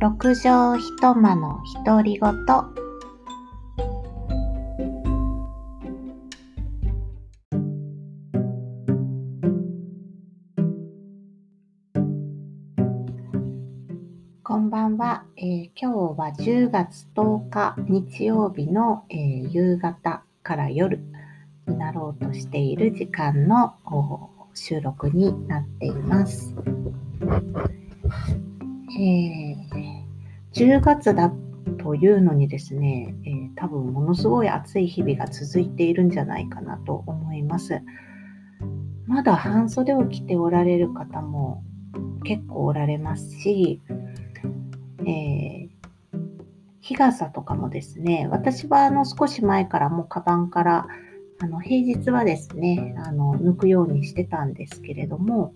六畳一間の独り言こんばんは、えー今日は10月10日日曜日の、えー夕方から夜になろうとしている時間のお収録になっています。えー10月だというのにですね、えー多分ものすごい暑い日々が続いているんじゃないかなと思います。まだ半袖を着ておられる方も結構おられますし、えー日傘とかもですね、私はあの少し前からもうカバンからあの平日はですね、あの抜くようにしてたんですけれども、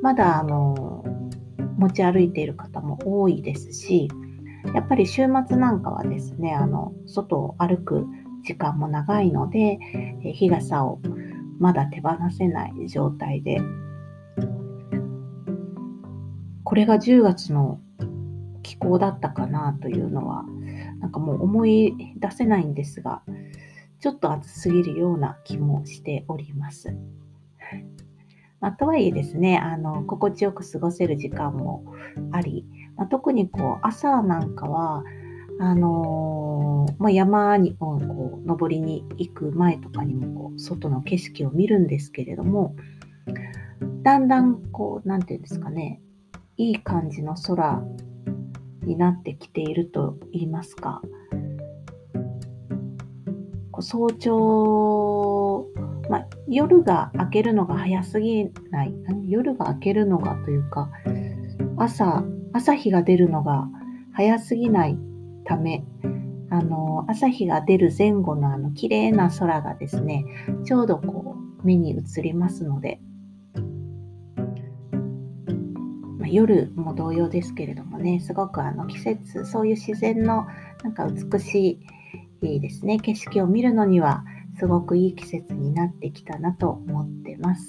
まだあの持ち歩いている方も多いですし、やっぱり週末なんかはですね、あの外を歩く時間も長いので、日傘をまだ手放せない状態で、これが10月の気候だったかなというのは、なんかもう思い出せないんですが、ちょっと暑すぎるような気もしております。まあ、とはいえですね、あの心地よく過ごせる時間もあり、まあ、特にこう朝なんかは、あのーまあ、山にこう登りに行く前とかにもこう外の景色を見るんですけれども、だんだんこう、なんていうんですかね、いい感じの空になってきていると言いますか、早朝、まあ、夜が明けるのが早すぎない、夜が明けるのがというか、朝、朝日が出るのが早すぎないため、あの、朝日が出る前後のあの綺麗な空がですね、ちょうどこう目に映りますので、まあ、夜も同様ですけれどもね、すごくあの季節、そういう自然のなんか美しいいいですね、景色を見るのにはすごくいい季節になってきたなと思ってます。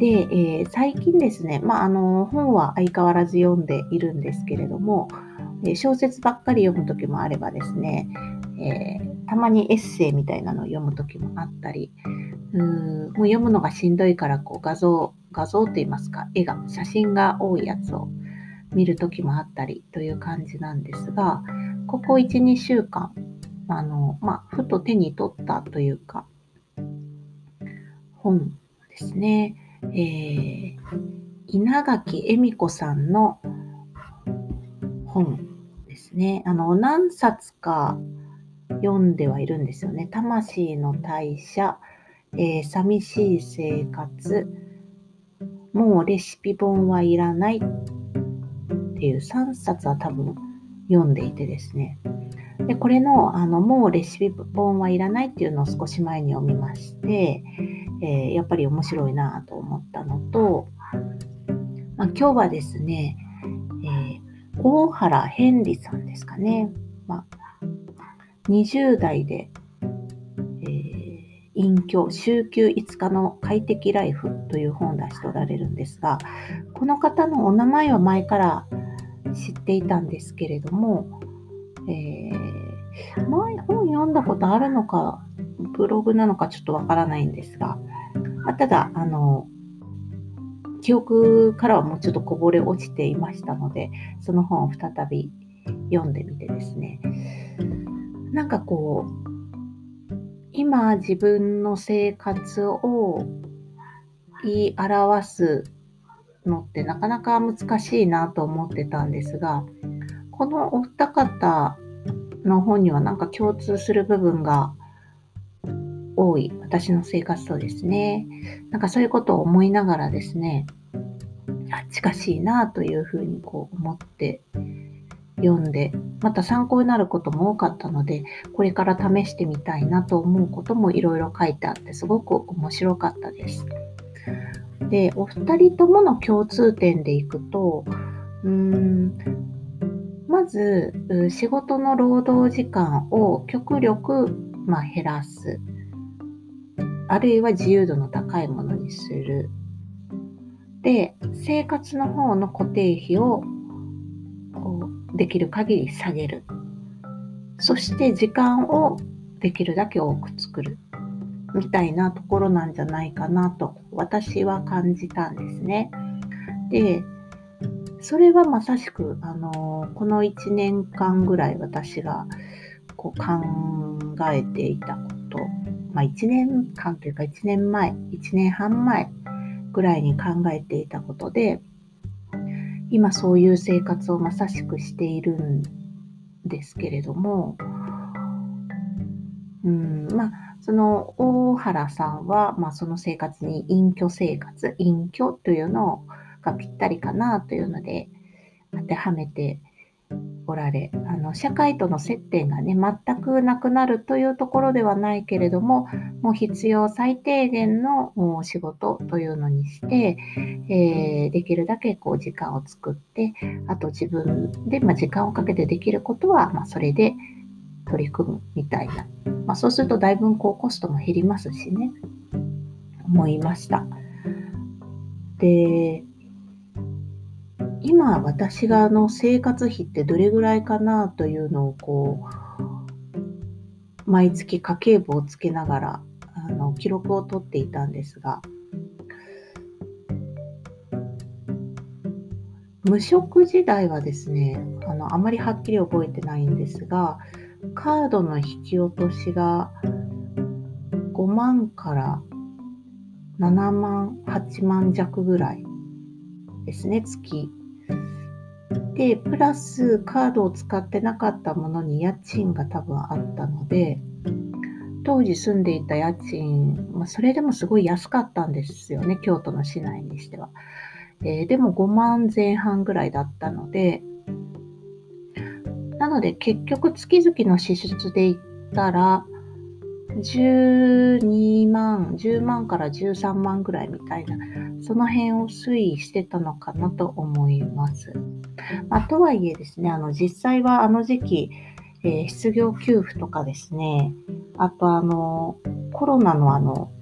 で、えー最近ですね、まあ、あの本は相変わらず読んでいるんですけれども、え小説ばっかり読む時もあればですね、えーたまにエッセイみたいなのを読む時もあったり、うーんもう読むのがしんどいからこう画像、画像といいますか、絵が、写真が多いやつを見る時もあったりという感じなんですが、ここ1、2週間、あの、まあ、ふと手に取ったというか、本ですね。えー稲垣恵美子さんの本ですね。あの、何冊か読んではいるんですよね。魂の代謝、えー寂しい生活、もうレシピ本はいらないっていう3冊は多分読んでいてですね。で、これの、あの、もうレシピ本はいらないっていうのを少し前に読みまして、えーやっぱり面白いなと思ったのと、まあ、今日はですね、えー大原変理さんですかね。まあ、20代で、えー隠居、週休5日の快適ライフという本を出しておられるんですが、この方のお名前は前から知っていたんですけれども、えー前本読んだことあるのか、ブログなのかちょっとわからないんですが、まあただ、あの、記憶からはもうちょっとこぼれ落ちていましたので、その本を再び読んでみてですね、なんかこう、今自分の生活を言い表すのってなかなか難しいなと思ってたんですが、このお二方の本にはなんか共通する部分が多い私の生活とですね、なんかそういうことを思いながらですね、あ近しいなというふうにこう思って読んで、また参考になることも多かったので、これから試してみたいなと思うこともいろいろ書いてあって、すごく面白かったです。で、お二人ともの共通点でいくと、うーん、まず、仕事の労働時間を極力、まあ、減らす。あるいは自由度の高いものにする。で、生活の方の固定費をこうできる限り下げる。そして時間をできるだけ多く作る。みたいなところなんじゃないかなと私は感じたんですね。で、それはまさしく、あのこの1年間ぐらい私がこう考えていたこと、まあ、1年間というか1年前、1年半前ぐらいに考えていたことで、今そういう生活をまさしくしているんですけれども、うん、まあ、その大原さんは、まあ、その生活に隠居生活、隠居というのがぴったりかなというので当てはめておられ、あの社会との接点がね、全くなくなるというところではないけれども、もう必要最低限の仕事というのにして、えー、できるだけこう時間を作って、あと自分で、まあ、時間をかけてできることは、まあ、それで取り組むみたいな。まあ、そうするとだいぶこうコストも減りますしね、思いました。で、今私があの生活費ってどれぐらいかなというのをこう毎月家計簿をつけながらあの記録を取っていたんですが無職時代はですねあのあまりはっきり覚えてないんですがカードの引き落としが5万から7万8万弱ぐらいですね月。で、プラスカードを使ってなかったものに家賃が多分あったので、当時住んでいた家賃、まあ、それでもすごい安かったんですよね、京都の市内にしては。えー、でも5万前半ぐらいだったので、なので結局月々の支出で言ったら、12万、10万から13万ぐらいみたいな、その辺を推移してたのかなと思います。まあ、とはいえですね、あの実際はあの時期、えー、失業給付とかですね、あとあのコロナのあの、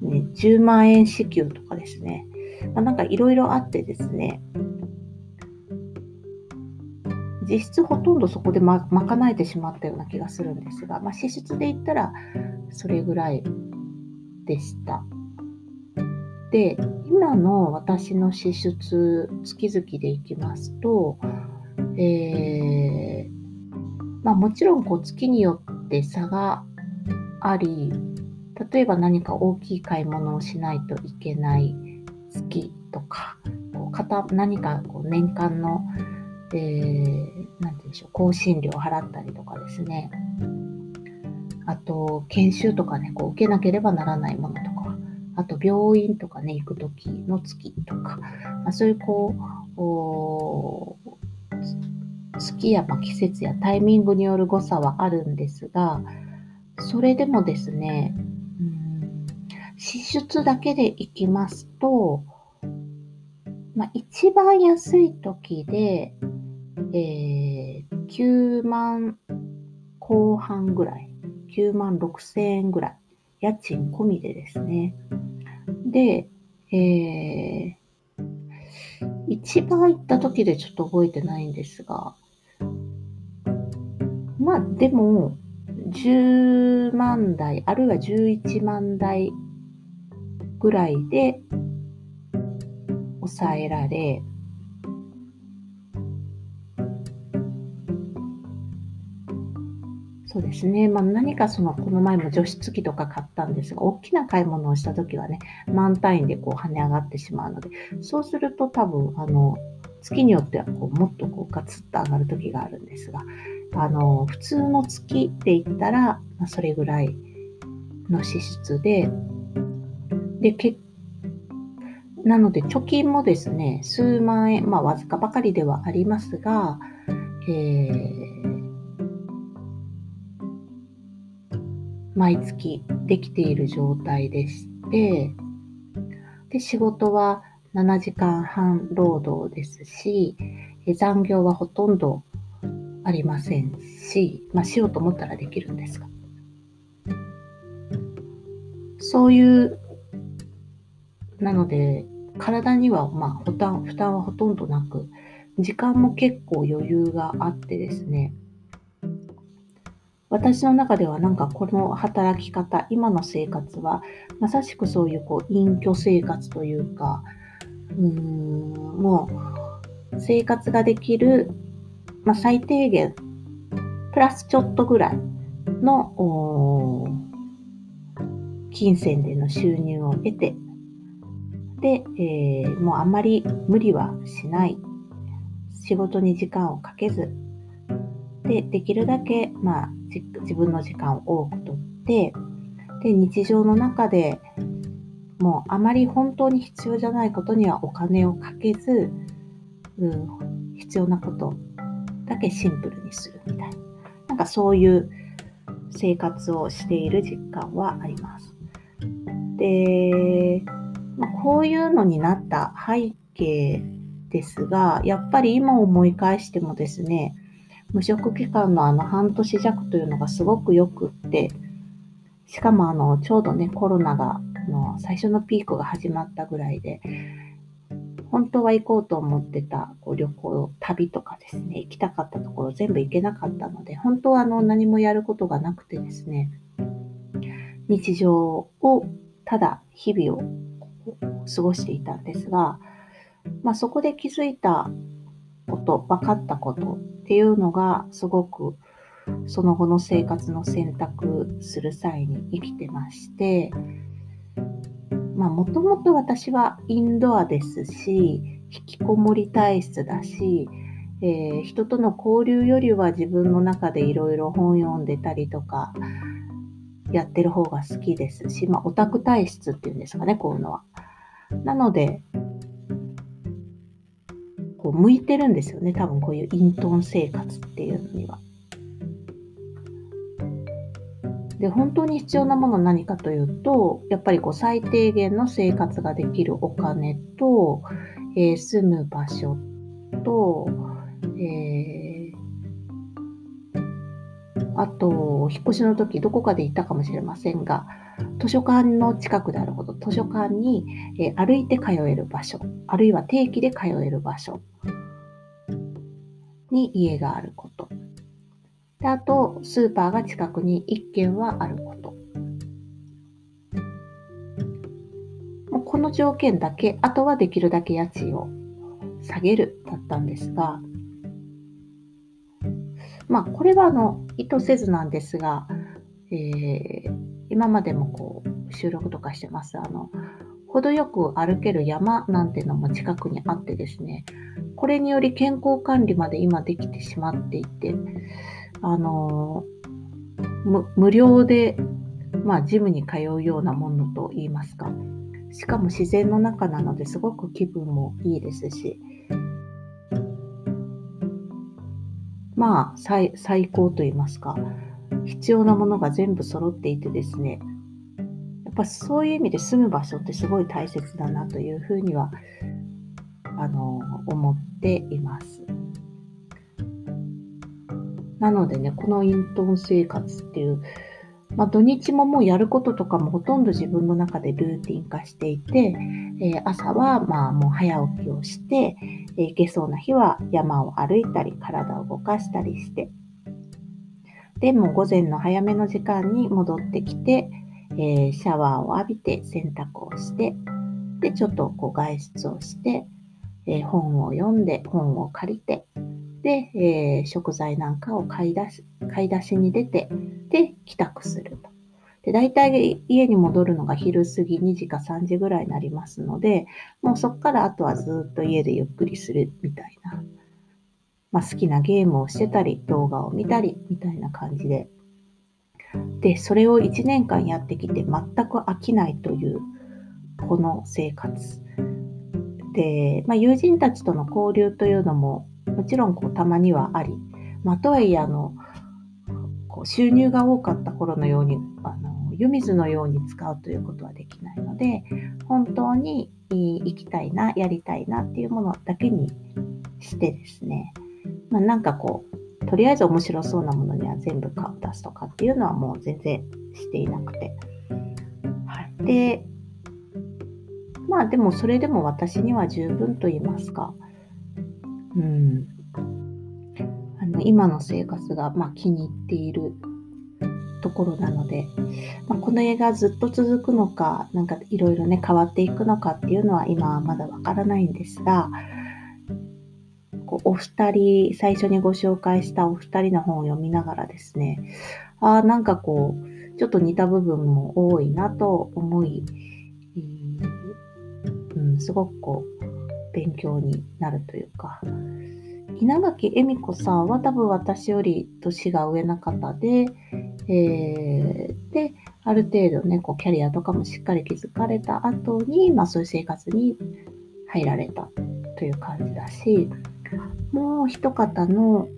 ね、10万円支給とかですね、まあ、なんかいろいろあってですね、実質ほとんどそこでま賄えてしまったような気がするんですが、まあ、支出で言ったらそれぐらいでした。で、今の私の支出、月々でいきますと、えー、まあ、もちろんこう月によって差があり、例えば何か大きい買い物をしないといけない月とか、こう何かこう年間の、えー、て言うんでしょう、更新料を払ったりとかですね、あと、研修とかね、こう受けなければならないものとか、あと病院とかね、行く時の月とか、まあ、そういうこう、月やま季節やタイミングによる誤差はあるんですが、それでもですね、うん、支出だけでいきますと、まあ、一番安い時で、えー、9万後半ぐらい、9万6千円ぐらい。家賃込みでですね。で、えー、一番行った時でちょっと覚えてないんですが、まあでも、10万台、あるいは11万台ぐらいで抑えられ、そうですね。まあ、何かその、この前も除湿機とか買ったんですが、大きな買い物をしたときはね、満単位でこう跳ね上がってしまうので、そうすると多分、あの、月によってはこうもっとこうガツッと上がる時があるんですが、あの、普通の月って言ったら、まあ、それぐらいの支出で、で、けなので貯金もですね、数万円、まあわずかばかりではありますが、えー毎月できている状態でして、で、仕事は7時間半労働ですし、残業はほとんどありませんし、まあ、しようと思ったらできるんですが。そういう、なので、体にはまあ負担負担はほとんどなく時間も結構余裕があってですね、私の中ではなんかこの働き方、今の生活はまさしくそういうこう隠居生活というか、うーん、もう生活ができる、まあ、最低限、プラスちょっとぐらいの金銭での収入を得て、で、えー、もうあんまり無理はしない。仕事に時間をかけず、で、できるだけ、まあ、自分の時間を多くとって、で、日常の中でもうあまり本当に必要じゃないことにはお金をかけず、うん、必要なことだけシンプルにするみたいな。なんかそういう生活をしている実感はあります。で、まあ、こういうのになった背景ですが、やっぱり今思い返してもですね、無職期間のあの半年弱というのがすごくよくって、しかもあの、ちょうどね、コロナが、の最初のピークが始まったぐらいで、本当は行こうと思ってたこう旅行、旅とかですね、行きたかったところ全部行けなかったので、本当はあの何もやることがなくてですね、日常をただ日々を過ごしていたんですが、まあ、そこで気づいたこと、分かったことっていうのがすごくその後の生活の選択する際に生きてまして、まあもともと私はインドアですし、引きこもり体質だし、えー、人との交流よりは自分の中でいろいろ本読んでたりとか、やってる方が好きですし、まあ、オタク体質っていうんですかね、こういうのは。なので、こう向いてるんですよね、多分こういう隠遁生活っていうのには。で、本当に必要なものは何かというと、やっぱりこう最低限の生活ができるお金と、えー、住む場所と、えーあと、引っ越しの時どこかで行ったかもしれませんが、図書館の近くであること、図書館に、え歩いて通える場所、あるいは定期で通える場所に家があること。であと、スーパーが近くに1軒はあること。もうこの条件だけ、あとはできるだけ家賃を下げるだったんですが、まあ、これはあの意図せずなんですが、えー、今までもこう収録とかしてます。あの程よく歩ける山なんてのも近くにあってですね、これにより健康管理まで今できてしまっていて、あの無料で、まあ、ジムに通うようなものと言いますか、しかも自然の中なのですごく気分もいいですし、まあ最最高と言いますか。必要なものが全部揃っていてですねやっぱそういう意味で住む場所ってすごい大切だなというふうにはあの思っています。なのでねこの隠遁生活っていうまあ、土日ももうやることとかもほとんど自分の中でルーティン化していて、えー、朝はまあもう早起きをして、えー、行けそうな日は山を歩いたり体を動かしたりしてでも午前の早めの時間に戻ってきて、えー、シャワーを浴びて洗濯をしてでちょっとこう外出をして、え本を読んで本を借りてで、えー、食材なんかを買い出し買い出しに出て、で、帰宅すると。で、大体家に戻るのが昼過ぎ2時か3時ぐらいになりますので、もうそこからあとはずっと家でゆっくりするみたいな。まあ、好きなゲームをしてたり、動画を見たり、みたいな感じで。で、それを1年間やってきて全く飽きないという、この生活。で、まあ、友人たちとの交流というのももちろんこうたまにはあり、まあ、とはいえあのこう収入が多かった頃のようにあの湯水のように使うということはできないので本当に行きたいなやりたいなっていうものだけにしてですね、まあ、なんかこうとりあえず面白そうなものには全部顔出すとかっていうのはもう全然していなくて。はい、でまあでもそれでも私には十分と言いますか。うん、あの今の生活が、ま、気に入っているところなので、まあ、この映画ずっと続くのか、なんかいろいろね、変わっていくのかっていうのは今はまだわからないんですが、こうお二人、最初にご紹介したお二人の本を読みながらですね、ああ、なんかこう、ちょっと似た部分も多いなと思い、うん、すごくこう、勉強になるというか、稲垣恵美子さんは多分私より年が上な方で、えー、で、ある程度ね、こうキャリアとかもしっかり築かれた後に、まあそういう生活に入られたという感じだし、もう一方の、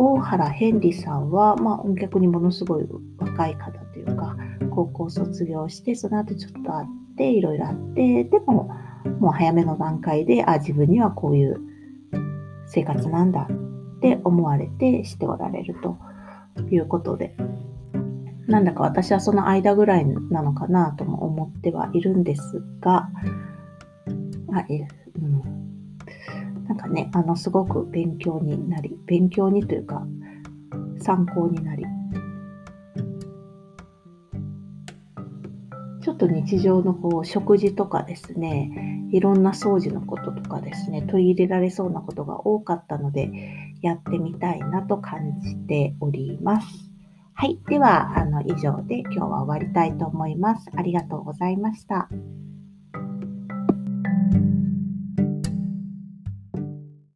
大原ヘンリさんは、まあ、逆にものすごい若い方というか、高校卒業して、その後ちょっとあって、いろいろあって、でも、もう早めの段階で、あ、自分にはこういう生活なんだって思われてしておられるということで、なんだか私はその間ぐらいなのかなとも思ってはいるんですが、あえうん、なんかね、あの、すごく勉強になり、勉強にというか、参考になり、ちょっと日常のこう食事とかですね、いろんな掃除のこととかですね、取り入れられそうなことが多かったので、やってみたいなと感じております。はい。では、あの、以上で今日は終わりたいと思います。ありがとうございました。